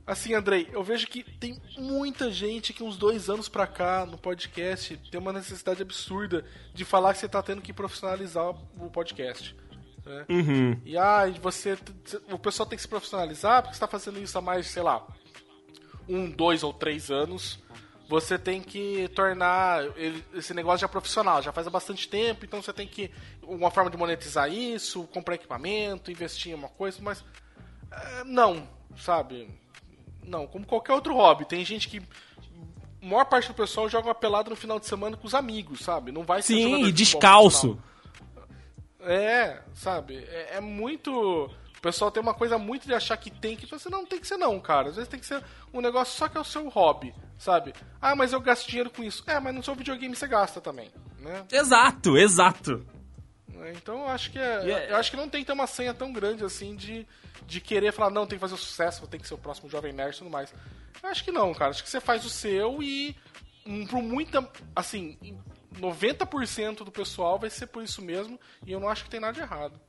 Assim, Andrei, eu vejo que tem muita gente que uns dois anos pra cá no podcast tem uma necessidade absurda de falar que você tá tendo que profissionalizar o podcast. Né? Uhum. E ah, você. O pessoal tem que se profissionalizar porque você tá fazendo isso há mais, sei lá, um, dois ou três anos. Você tem que tornar esse negócio já profissional, já faz há bastante tempo, então você tem que. Uma forma de monetizar isso, comprar equipamento, investir em uma coisa, mas. É, não, sabe? Não, como qualquer outro hobby. Tem gente que. A maior parte do pessoal joga uma pelada no final de semana com os amigos, sabe? Não vai ser Sim, e descalço. É, sabe? É, é, muito. O pessoal tem uma coisa muito de achar que tem que. Você não tem que ser, não, cara. Às vezes tem que ser um negócio só que é o seu hobby, sabe? Ah, mas eu gasto dinheiro com isso. É, mas no seu videogame você gasta também, né? Exato, exato. É, então eu acho que é, yeah. eu acho que não tem que ter uma senha tão grande assim de de querer falar, não, tem que fazer o sucesso, tem que ser o próximo Jovem Nerd e tudo mais. Eu acho que não, cara. Acho que você faz o seu e um, por muita, assim, 90% do pessoal vai ser por isso mesmo e eu não acho que tem nada de errado.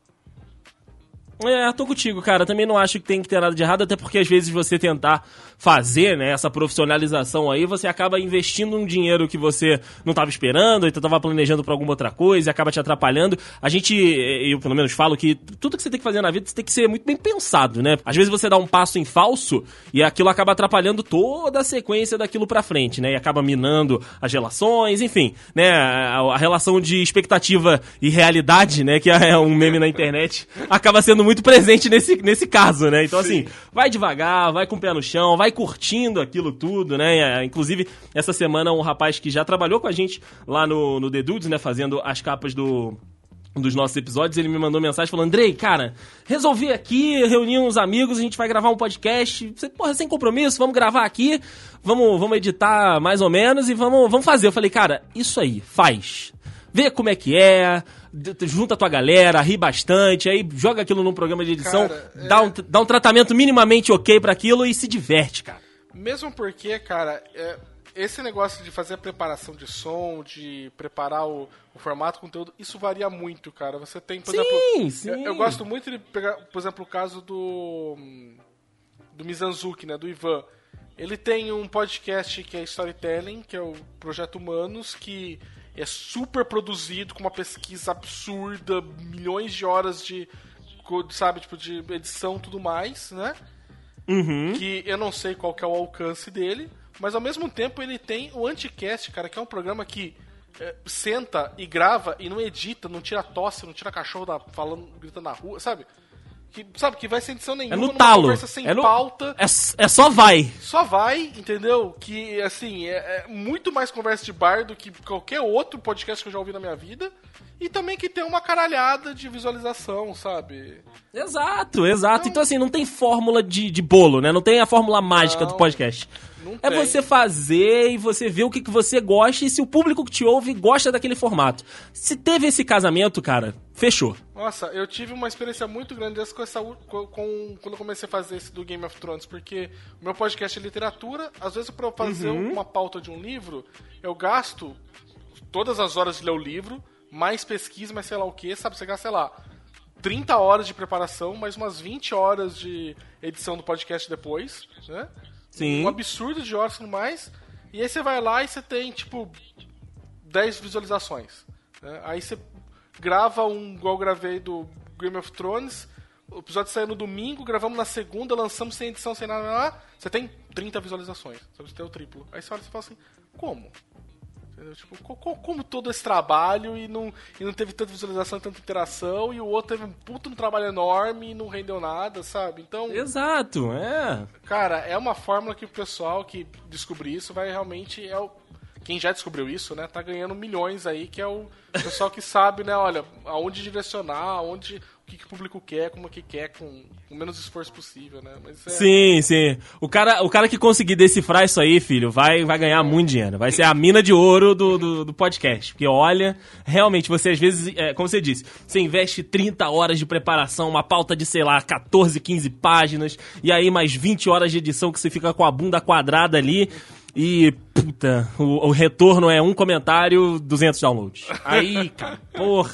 É, tô contigo, cara. Também não acho que tem que ter nada de errado, até porque às vezes você tentar fazer, né, essa profissionalização aí, você acaba investindo um dinheiro que você não estava esperando, ou estava planejando para alguma outra coisa e acaba te atrapalhando. A gente, eu pelo menos falo que tudo que você tem que fazer na vida você tem que ser muito bem pensado, né? Às vezes você dá um passo em falso e aquilo acaba atrapalhando toda a sequência daquilo para frente, né? E acaba minando as relações, enfim, né? A, relação de expectativa e realidade, né, que é um meme na internet, acaba sendo muito presente nesse, nesse caso, né? Então, assim, vai devagar, vai com o pé no chão, vai curtindo aquilo tudo, né? É, inclusive, essa semana, um rapaz que já trabalhou com a gente lá no, no The Dudes, né? Fazendo as capas do, dos nossos episódios, ele me mandou mensagem falando: Andrei, cara, resolvi aqui, reuni uns amigos, a gente vai gravar um podcast. Você, porra, sem compromisso, vamos gravar aqui, vamos, vamos editar mais ou menos e vamos, vamos fazer. Eu falei, cara, isso aí, faz. Vê como é que é, junta a tua galera, ri bastante, aí joga aquilo num programa de edição, cara, é... dá, um, dá um tratamento minimamente ok para aquilo e se diverte, cara. Mesmo porque, cara, é, esse negócio de fazer a preparação de som, de preparar o, o formato, o conteúdo, isso varia muito, cara. Você tem, por sim, exemplo. Sim. Eu, eu, gosto muito de pegar, por exemplo, o caso do. do Mizanzuki, né? Do Ivan. Ele tem um podcast que é Storytelling, que é o Projeto Humanos, que é super produzido, com uma pesquisa absurda, milhões de horas de, sabe, tipo, de edição e tudo mais, né? Uhum. Que eu não sei qual que é o alcance dele, mas ao mesmo tempo ele tem o Anticast, cara, que é um programa que é, senta e grava e não edita, não tira tosse, não tira cachorro da, falando, gritando na rua, sabe? Que, sabe, que vai sem edição nenhuma, é no talo. sem é no, pauta. É, é só vai. Só vai, entendeu? Que, assim, é, é, muito mais conversa de bar do que qualquer outro podcast que eu já ouvi na minha vida. E também que tem uma caralhada de visualização, sabe? Exato, exato. Então, então assim, não tem fórmula de, de bolo, né? Não tem a fórmula mágica não, do podcast. é você fazer e você ver o que, que você gosta e se o público que te ouve gosta daquele formato. Se teve esse casamento, cara, fechou. Nossa, eu tive uma experiência muito grande com essa com, com, quando eu comecei a fazer esse do Game of Thrones, porque o meu podcast é literatura, às vezes para fazer uhum. uma pauta de um livro, eu gasto todas as horas de ler o livro, mais pesquisa, mais sei lá o que, sabe? Você gasta, sei lá, 30 horas de preparação, mais umas 20 horas de edição do podcast depois, né? Sim. Um absurdo de horas e tudo mais. E aí você vai lá e você tem, tipo, 10 visualizações. Né? Aí você grava um, igual eu gravei do Game of Thrones, o episódio saiu no domingo, gravamos na segunda, lançamos sem edição, sem nada, nada você tem 30 visualizações. Você tem o triplo. Aí você olha e fala assim, como? Entendeu? Tipo, como todo esse trabalho e não, e não teve tanta visualização, tanta interação, e o outro teve um puto um trabalho enorme e não rendeu nada, sabe? Então. Exato, é. Cara, é uma fórmula que o pessoal que descobrir isso vai realmente. É o, quem já descobriu isso, né, tá ganhando milhões aí, que é o pessoal que sabe, né, olha, aonde direcionar, aonde que, que o público quer, como que quer, com o menos esforço possível, né? É... Sim, sim. O cara, o cara que conseguir decifrar isso aí, filho, vai, vai ganhar muito dinheiro. Vai ser a mina de ouro do, do, do podcast. Porque olha, realmente, você às vezes, é, como você disse, você investe 30 horas de preparação, uma pauta de, sei lá, 14, 15 páginas, e aí mais 20 horas de edição que você fica com a bunda quadrada ali. E, puta, o, o, retorno é um comentário, 200 downloads. Aí, cara, porra.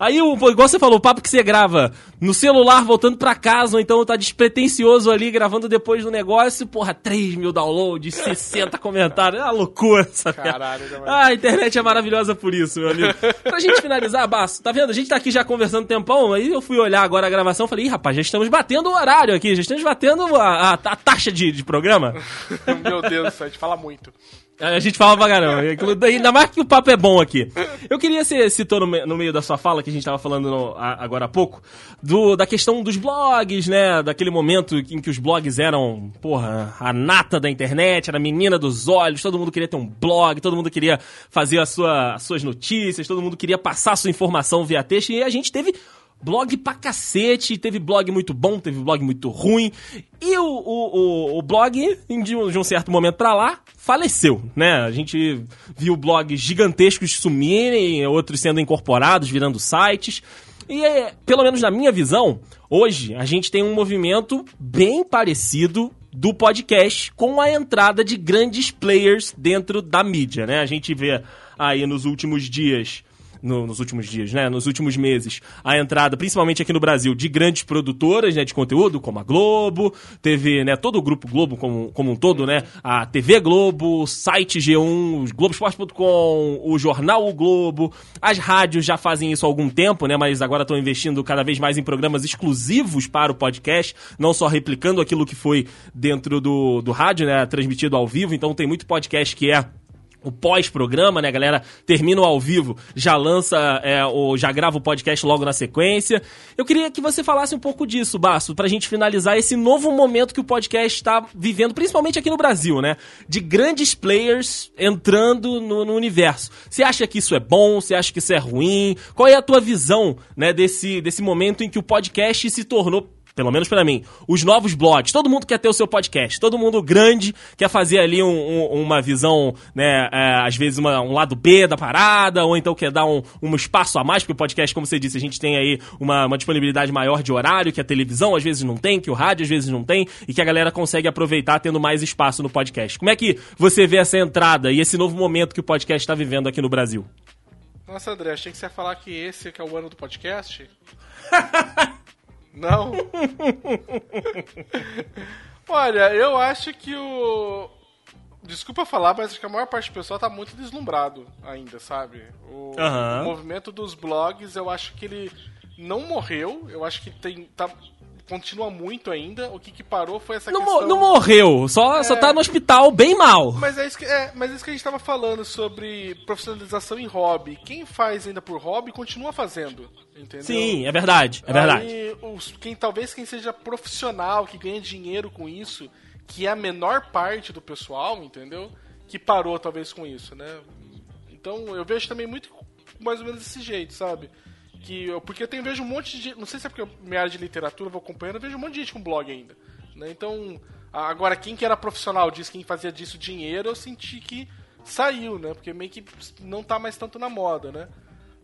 Aí, o, igual você falou, o papo que você grava no celular voltando pra casa, ou então tá despretensioso ali gravando depois do negócio, porra, 3 mil downloads, 60 comentários. É uma loucura essa Caralho, Ah, a internet é maravilhosa por isso, meu amigo. Pra gente finalizar, Baço, tá vendo? A gente tá aqui já conversando um tempão, aí eu fui olhar agora a gravação e falei, ih, rapaz, já estamos batendo o horário aqui, já estamos batendo a, a, a taxa de, de programa. <laughs> meu Deus, gente fala muito. A gente fala pra caramba. <laughs> Ainda mais que o papo é bom aqui. Eu queria, você citou no, no meio da sua fala, que a gente tava falando no, agora há pouco, do, da questão dos blogs, né? Daquele momento em que os blogs eram, porra, a nata da internet, era a menina dos olhos, todo mundo queria ter um blog, todo mundo queria fazer a sua, as suas notícias, todo mundo queria passar a sua informação via texto, e a gente teve blog pra cacete, teve blog muito bom, teve blog muito ruim. E o, o, o, o blog, de um, de um, certo momento pra lá, faleceu, né? A gente viu blogs gigantescos sumirem, outros sendo incorporados, virando sites. E, é, pelo menos na minha visão, hoje a gente tem um movimento bem parecido do podcast com a entrada de grandes players dentro da mídia, né? A gente vê aí nos últimos dias no, nos últimos dias, né? Nos últimos meses, a entrada, principalmente aqui no Brasil, de grandes produtoras né, de conteúdo, como a Globo, teve né, todo o Grupo Globo como, como um todo, né? A TV Globo, o site G1, Globoesporte.com, o jornal O Globo, as rádios já fazem isso há algum tempo, né? Mas agora estão investindo cada vez mais em programas exclusivos para o podcast, não só replicando aquilo que foi dentro do, do rádio, né? Transmitido ao vivo. Então tem muito podcast que é o pós-programa, né, galera? Termina ao vivo, já lança, é, o, já grava o podcast logo na sequência. Eu queria que você falasse um pouco disso, Basso, pra gente finalizar esse novo momento que o podcast está vivendo, principalmente aqui no Brasil, né? De grandes players entrando no, no universo. Você acha que isso é bom? Você acha que isso é ruim? Qual é a tua visão, né, desse, desse momento em que o podcast se tornou pelo menos para mim, os novos blogs. Todo mundo quer ter o seu podcast. Todo mundo grande quer fazer ali um, um, uma visão, né? É, às vezes uma, um lado B da parada, ou então quer dar um, um espaço a mais, porque o podcast, como você disse, a gente tem aí uma, uma disponibilidade maior de horário que a televisão às vezes não tem, que o rádio às vezes não tem, e que a galera consegue aproveitar tendo mais espaço no podcast. Como é que você vê essa entrada e esse novo momento que o podcast está vivendo aqui no Brasil? Nossa, André, achei que você ia falar que esse que é o ano do podcast. <laughs> Não? Olha, eu acho que o. Desculpa falar, mas acho que a maior parte do pessoal tá muito deslumbrado ainda, sabe? O, uhum. o movimento dos blogs, eu acho que ele não morreu. Eu acho que tem. Tá, continua muito ainda. O que, que parou foi essa não, questão... Não morreu, só, é... só tá no hospital bem mal. Mas é, isso que, é, mas é isso que a gente tava falando sobre profissionalização em hobby. Quem faz ainda por hobby continua fazendo, entendeu? Sim, é verdade, é verdade. Aí, os, quem, talvez quem seja profissional, que ganha dinheiro com isso, que é a menor parte do pessoal, entendeu? Que parou talvez com isso, né? Então eu vejo também muito mais ou menos desse jeito, sabe? Que eu, porque eu tenho vejo um monte de não sei se é porque minha área de literatura eu vou acompanhando, eu vejo um monte de gente com blog ainda, né? Então, agora quem que era profissional disso, quem fazia disso dinheiro, eu senti que saiu, né? Porque meio que não tá mais tanto na moda, né?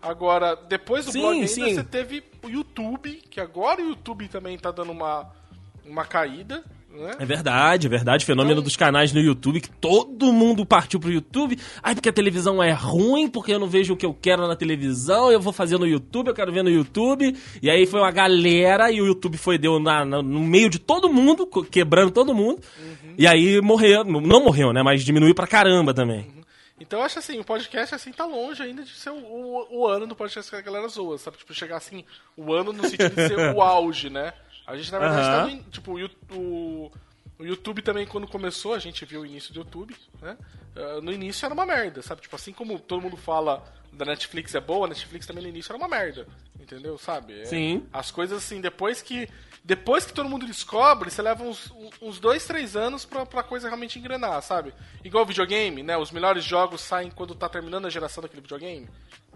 Agora, depois do sim, blog ainda sim. você teve o YouTube, que agora o YouTube também tá dando uma uma caída, né? É verdade, é verdade. Fenômeno então... dos canais no YouTube, que todo mundo partiu pro YouTube. Ai, porque a televisão é ruim, porque eu não vejo o que eu quero na televisão, eu vou fazer no YouTube, eu quero ver no YouTube. E aí foi uma galera e o YouTube foi, deu na, na no meio de todo mundo, quebrando todo mundo. Uhum. E aí morreu, não morreu, né? Mas diminuiu pra caramba também. Uhum. Então eu acho assim, o podcast assim tá longe ainda de ser o, o, o, ano do podcast que a galera zoa, sabe? Tipo, chegar assim, o ano no sentido de ser o <laughs> auge, né? A gente, na verdade, uhum. tá no, tipo, o, o, YouTube também, quando começou, a gente viu o início do YouTube, né? Uh, no início era uma merda, sabe? Tipo, assim como todo mundo fala da Netflix é boa, a Netflix também no início era uma merda. Entendeu? Sabe? É, Sim. As coisas assim, depois que. Depois que todo mundo descobre, você leva uns, uns dois, três anos pra, pra coisa realmente engrenar, sabe? Igual videogame, né? Os melhores jogos saem quando tá terminando a geração daquele videogame.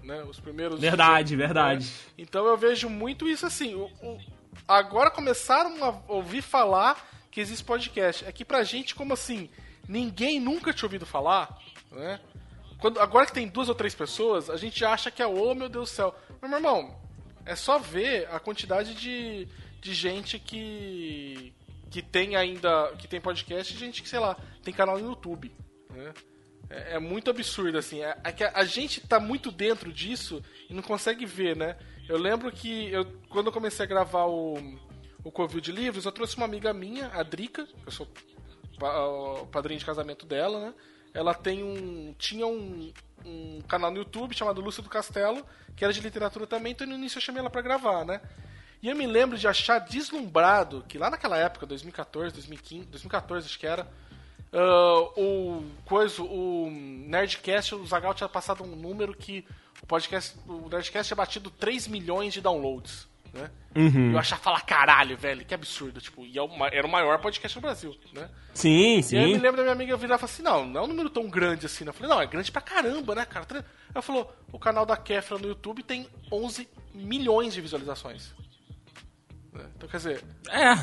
né? Os primeiros. Verdade, dias, verdade. Né? Então eu vejo muito isso assim. O, o, agora começaram a ouvir falar que existe podcast. É que pra gente, como assim, ninguém nunca tinha ouvido falar, né? Quando, agora que tem duas ou três pessoas, a gente acha que é, oh meu Deus do céu. Mas, meu irmão, é só ver a quantidade de, de gente que, que tem ainda, que tem podcast e gente que, sei lá, tem canal no YouTube, né? É, é muito absurdo, assim. É, é, que a gente tá muito dentro disso e não consegue ver, né? Eu lembro que eu, quando eu comecei a gravar o, o Covil de Livros, eu trouxe uma amiga minha, a Drica, eu sou o padrinho de casamento dela, né? ela tem um. tinha um, um canal no YouTube chamado Lúcia do Castelo, que era de literatura também, então no início eu chamei ela para gravar, né? E eu me lembro de achar deslumbrado que lá naquela época, 2014, 2015, 2014 acho que era, uh, o coisa, o Nerdcast, o Zagal tinha passado um número que o podcast, o Nerdcast tinha batido 3 milhões de downloads né? Uhum. Eu achava falar, caralho, velho, que absurdo. Tipo, e é era o maior podcast no Brasil, né? Sim, sim. E aí eu me lembro da minha amiga virar e falar assim: não, não é um número tão grande assim. Eu falei, não, é grande pra caramba, né, cara? Ela falou: o canal da Kefra no YouTube tem 11 milhões de visualizações. Né? Então, quer dizer, é.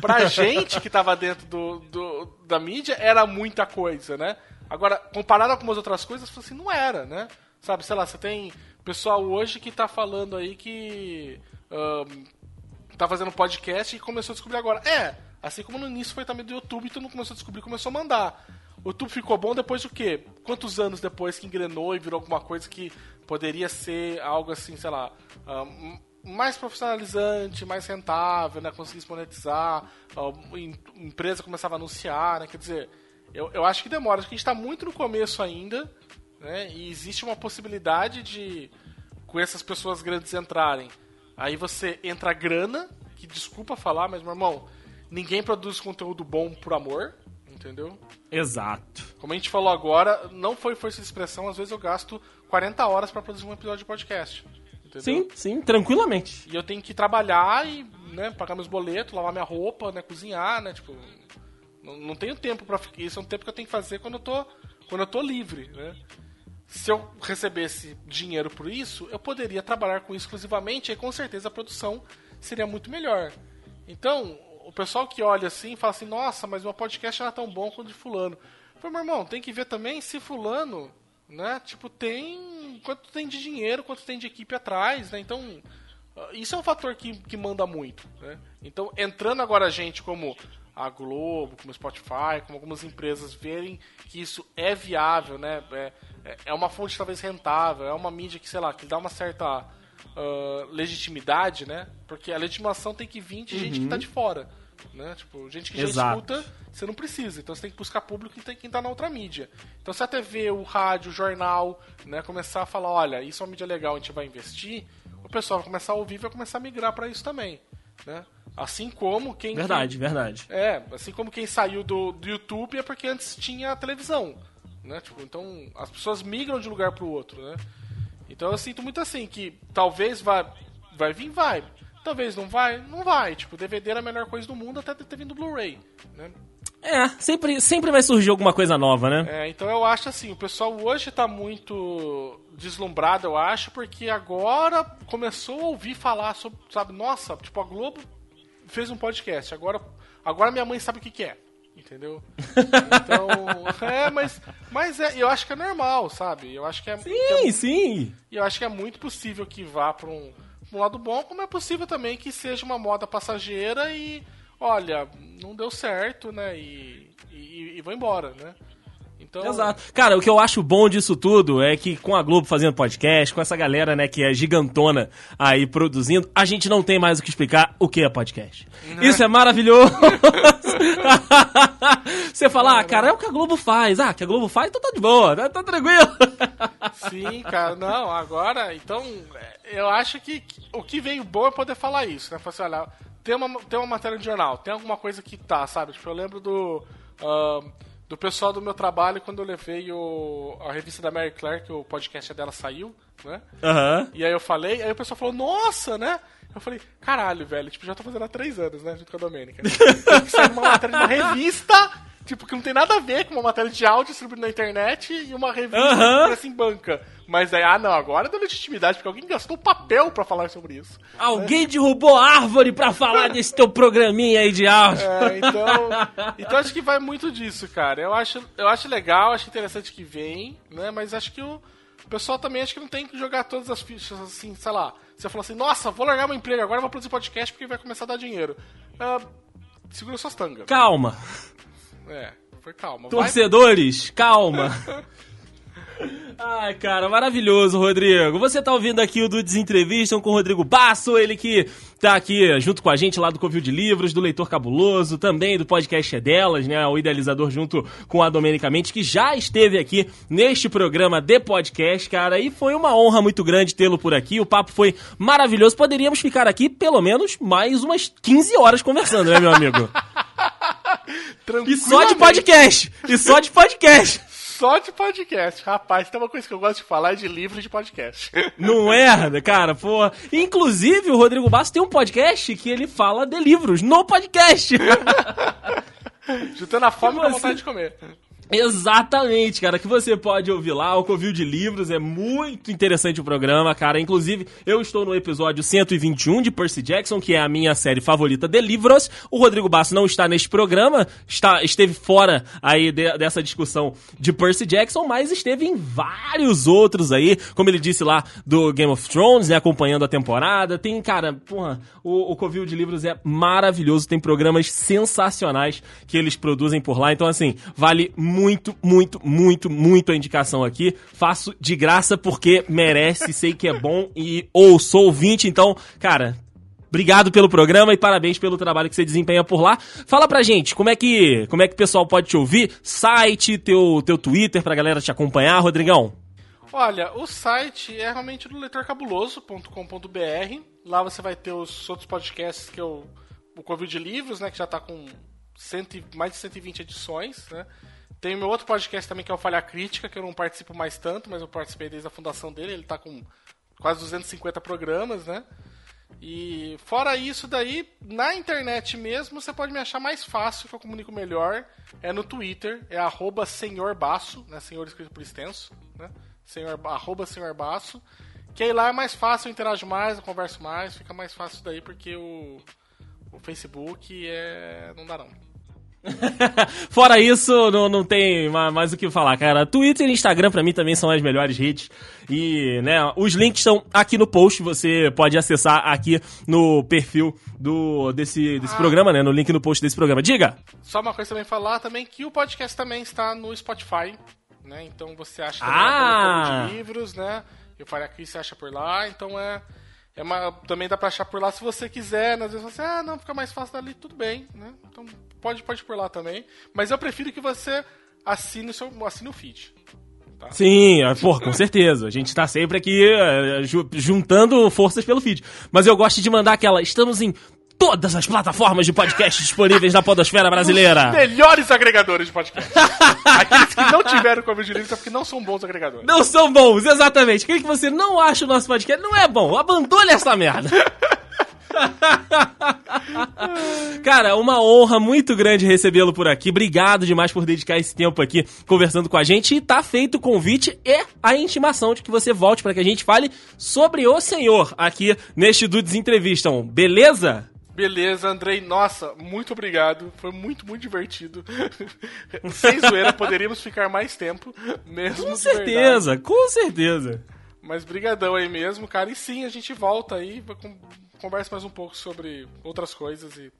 pra gente que tava dentro do, do, da mídia, era muita coisa, né? Agora, comparado com algumas outras coisas, assim, não era, né? Sabe, sei lá, você tem pessoal hoje que tá falando aí que tá fazendo podcast e começou a descobrir agora. É, assim como no início foi também do YouTube, tu não começou a descobrir, começou a mandar. O YouTube ficou bom depois do quê? Quantos anos depois que engrenou e virou alguma coisa que poderia ser algo assim, sei lá, mais profissionalizante, mais rentável, né? Conseguisse monetizar, empresa começava a anunciar, né? Quer dizer, eu, eu acho que demora. Acho que a gente está muito no começo ainda, né? E existe uma possibilidade de, com essas pessoas grandes entrarem, Aí você entra a grana, que desculpa falar, mas meu irmão, ninguém produz conteúdo bom por amor, entendeu? Exato. Como a gente falou agora, não foi força de expressão, às vezes eu gasto 40 horas para produzir um episódio de podcast. Entendeu? Sim, sim, tranquilamente. E eu tenho que trabalhar e, né, pagar meus boletos, lavar minha roupa, né, cozinhar, né, tipo, não, não tenho tempo para isso é um tempo que eu tenho que fazer quando eu tô quando eu tô livre, né? Se eu recebesse dinheiro por isso, eu poderia trabalhar com isso exclusivamente e com certeza a produção seria muito melhor. Então, o pessoal que olha assim fala assim: nossa, mas meu podcast não é tão bom quanto de Fulano. Falei, meu irmão, tem que ver também se Fulano, né, tipo, tem. quanto tem de dinheiro, quanto tem de equipe atrás, né? Então, isso é um fator que, que manda muito, né? Então, entrando agora a gente como a Globo, como o Spotify, como algumas empresas verem que isso é viável, né? É, é uma fonte talvez rentável, é uma mídia que, sei lá, que dá uma certa uh, legitimidade, né? Porque a legitimação tem que vir de uhum. gente que tá de fora. Né? Tipo, gente que já escuta, você não precisa. Então você tem que buscar público que quem tá na outra mídia. Então se a TV, o rádio, o jornal, né, começar a falar, olha, isso é uma mídia legal, a gente vai investir, o pessoal vai começar a ouvir e vai começar a migrar para isso também. Né? Assim como quem. Verdade, verdade. É, assim como quem saiu do, do YouTube é porque antes tinha a televisão. Né? Tipo, então as pessoas migram de um lugar pro outro, né? Então eu sinto muito assim, que talvez vá, vai vir, vai. Talvez não vai, não vai. Tipo, DVD era a melhor coisa do mundo até ter vindo Blu-ray, né? É, sempre, sempre vai surgir alguma coisa nova, né? É, então eu acho assim, o pessoal hoje tá muito deslumbrado, eu acho, porque agora começou a ouvir falar sobre, sabe, nossa, tipo, a Globo fez um podcast. Agora, agora minha mãe sabe o que, que é. Entendeu? Então, <laughs> é, mas, mas é, eu acho que é normal, sabe? Eu acho que é. Sim, que é, sim. E eu acho que é muito possível que vá para um, um lado bom, como é possível também que seja uma moda passageira e, olha, não deu certo, né? E, e, e vou embora, né? Então... Exato. Cara, o que eu acho bom disso tudo é que com a Globo fazendo podcast, com essa galera, né, que é gigantona aí produzindo, a gente não tem mais o que explicar o que é podcast. Uhum. Isso é maravilhoso! <laughs> Você fala, ah, cara, é o que a Globo faz. Ah, que a Globo faz, então tá de boa, tá, tá tranquilo. <laughs> Sim, cara, não, agora, então, eu acho que o que veio bom é poder falar isso, né? Falar assim, olha, tem uma, tem uma matéria de jornal, tem alguma coisa que tá, sabe? Tipo, eu lembro do... Uh, do pessoal do meu trabalho quando eu levei o, a revista da Mary Claire, que o podcast dela saiu, né? Uhum. E aí eu falei, aí o pessoal falou, nossa, né? Eu falei, caralho, velho, tipo, já tô fazendo há três anos, né? Junto com a Domênica. <laughs> Tem que sair uma matéria de uma revista Tipo, que não tem nada a ver com uma matéria de áudio distribuída na internet e uma revista uh aparece em banca. Mas aí, ah não, agora deu legitimidade, porque alguém gastou papel para falar sobre isso. Alguém né? derrubou árvore para falar desse teu programinha aí de áudio. É, então, então acho que vai muito disso, cara. Eu acho, eu acho legal, acho interessante que vem, né? Mas acho que o, o pessoal também acho que não tem que jogar todas as fichas assim, sei lá. Você falou assim, nossa, vou largar meu emprego agora, vou produzir podcast porque vai começar a dar dinheiro. Uh, segura suas tangas. Calma. É, foi calma. Torcedores, vai... calma. <laughs> Ai, cara, maravilhoso, Rodrigo. Você tá ouvindo aqui o do Desentrevistam com o Rodrigo Basso, ele que tá aqui junto com a gente lá do Covil de Livros, do Leitor Cabuloso, também do podcast É Delas, né? O idealizador junto com a Domenicamente, que já esteve aqui neste programa de podcast, cara, e foi uma honra muito grande tê-lo por aqui. O papo foi maravilhoso. Poderíamos ficar aqui pelo menos mais umas 15 horas conversando, né, meu amigo? <laughs> e só de podcast! E só de podcast! só de podcast. Rapaz, tem uma coisa que eu gosto de falar é de livro de podcast. Não é, cara, pô. Inclusive, o Rodrigo Basso tem um podcast que ele fala de livros no podcast. <laughs> Juntando a fome com a vontade de comer. Exatamente, cara, que você pode ouvir lá, o Covil de Livros, é muito interessante o programa, cara. Inclusive, eu estou no episódio 121 de Percy Jackson, que é a minha série favorita de livros. O Rodrigo Basso não está neste programa, está, esteve fora aí de, dessa discussão de Percy Jackson, mas esteve em vários outros aí, como ele disse lá do Game of Thrones, né, acompanhando a temporada. Tem, cara, porra, o, o Covil de Livros é maravilhoso, tem programas sensacionais que eles produzem por lá, então assim, vale muito muito, muito, muito, muito a indicação aqui. Faço de graça porque merece, sei que é bom e ou sou ouvinte, então, cara, Obrigado pelo programa e parabéns pelo trabalho que você desempenha por lá. Fala pra gente, como é que, como é que o pessoal pode te ouvir? Site, teu, teu Twitter pra galera te acompanhar, Rodrigão? Olha, o site é realmente do leitorcabuloso.com.br. Lá você vai ter os outros podcasts que eu. O Covid Livros, né? Que já tá com cento, mais de 120 edições, né? Tem meu outro podcast também, que é o Falha Crítica, que eu não participo mais tanto, mas eu participei desde a fundação dele. Ele está com quase 250 programas, né? E fora isso daí, na internet mesmo, você pode me achar mais fácil, que eu comunico melhor. É no Twitter, é arroba senhorbaço, né? Senhor escrito por extenso, né? Senhor, arroba senhorbaço. Que aí lá é mais fácil, eu interajo mais, eu converso mais, fica mais fácil daí, porque o, o Facebook é. não dá não. <laughs> Fora isso, não, não tem mais o que falar, cara. Twitter e Instagram para mim também são as melhores redes. E, né, os links estão aqui no post, você pode acessar aqui no perfil do desse, desse ah. programa, né, no link no post desse programa. Diga! Só uma coisa também falar também que o podcast também está no Spotify, né? Então você acha ah. de livros, né? E o Faria você acha por lá, então é é uma, também dá pra achar por lá se você quiser, né? Às vezes você, ah, não, fica mais fácil dali, tudo bem, né? Então pode, pode por lá também. Mas eu prefiro que você assine o, seu, assine o feed. Tá? Sim, é, pô, com certeza. A gente tá sempre aqui é, juntando forças pelo feed. Mas eu gosto de mandar aquela. Estamos em todas as plataformas de podcast disponíveis na podosfera brasileira. Os melhores agregadores de podcast. <laughs> Aqueles que não tiveram de livros é porque não são bons agregadores. Não são bons, exatamente. Aquele que você não acha o nosso podcast não é bom. Abandone essa merda. <laughs> <laughs> Cara, uma honra muito grande recebê-lo por aqui. Obrigado demais por dedicar esse tempo aqui conversando com a gente. E tá feito o convite e a intimação de que você volte para que a gente fale sobre o senhor aqui neste Dudes Entrevistam. Beleza? Beleza, Andrei. Nossa, muito obrigado. Foi muito, muito divertido. <laughs> Sem zoeira, poderíamos ficar mais tempo, mesmo. Com certeza, com certeza. Mas brigadão aí mesmo, cara. E sim, a gente volta aí, conversa mais um pouco sobre outras coisas e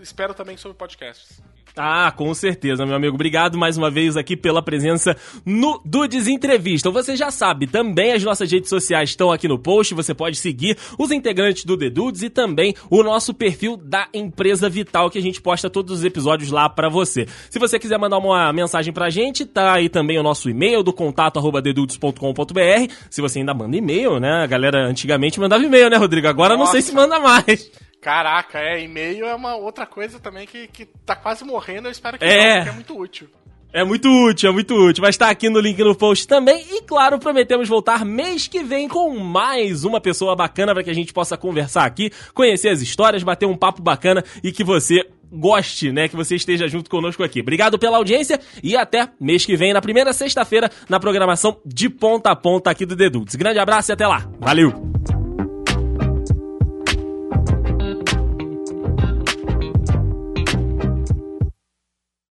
espero também sobre podcasts. Ah, com certeza, meu amigo. Obrigado mais uma vez aqui pela presença no Dudes Entrevista. Você já sabe, também as nossas redes sociais estão aqui no post. Você pode seguir os integrantes do The Dudes e também o nosso perfil da Empresa Vital, que a gente posta todos os episódios lá para você. Se você quiser mandar uma mensagem pra gente, tá aí também o nosso e-mail do contato arroba dedudes.com.br. Se você ainda manda e-mail, né? A galera antigamente mandava e-mail, né, Rodrigo? Agora Nossa. não sei se manda mais. Caraca, é, e-mail é uma outra coisa também que, que tá quase morrendo, eu espero que é. não, porque é muito útil. É muito útil, é muito útil. Mas tá aqui no link no post também. E claro, prometemos voltar mês que vem com mais uma pessoa bacana para que a gente possa conversar aqui, conhecer as histórias, bater um papo bacana e que você goste, né, que você esteja junto conosco aqui. Obrigado pela audiência e até mês que vem, na primeira sexta-feira, na programação de ponta a ponta aqui do Dedults. Grande abraço e até lá. Valeu!